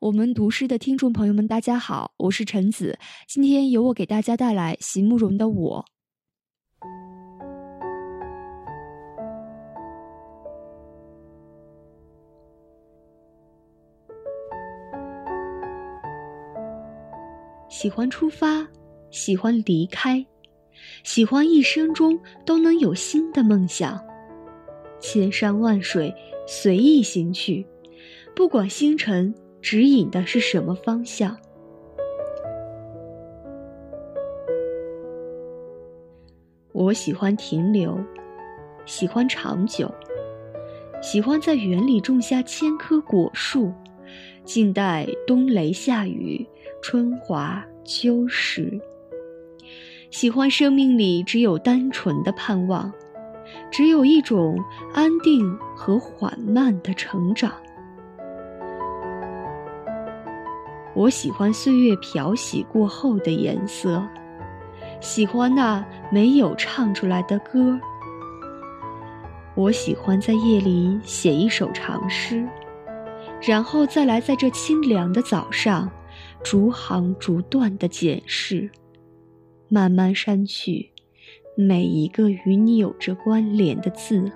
我们读诗的听众朋友们，大家好，我是陈子，今天由我给大家带来席慕容的《我》。喜欢出发，喜欢离开，喜欢一生中都能有新的梦想。千山万水，随意行去，不管星辰指引的是什么方向。我喜欢停留，喜欢长久，喜欢在园里种下千棵果树，静待冬雷夏雨。春华秋实，喜欢生命里只有单纯的盼望，只有一种安定和缓慢的成长。我喜欢岁月漂洗过后的颜色，喜欢那没有唱出来的歌。我喜欢在夜里写一首长诗，然后再来在这清凉的早上。逐行逐段的检视，慢慢删去每一个与你有着关联的字。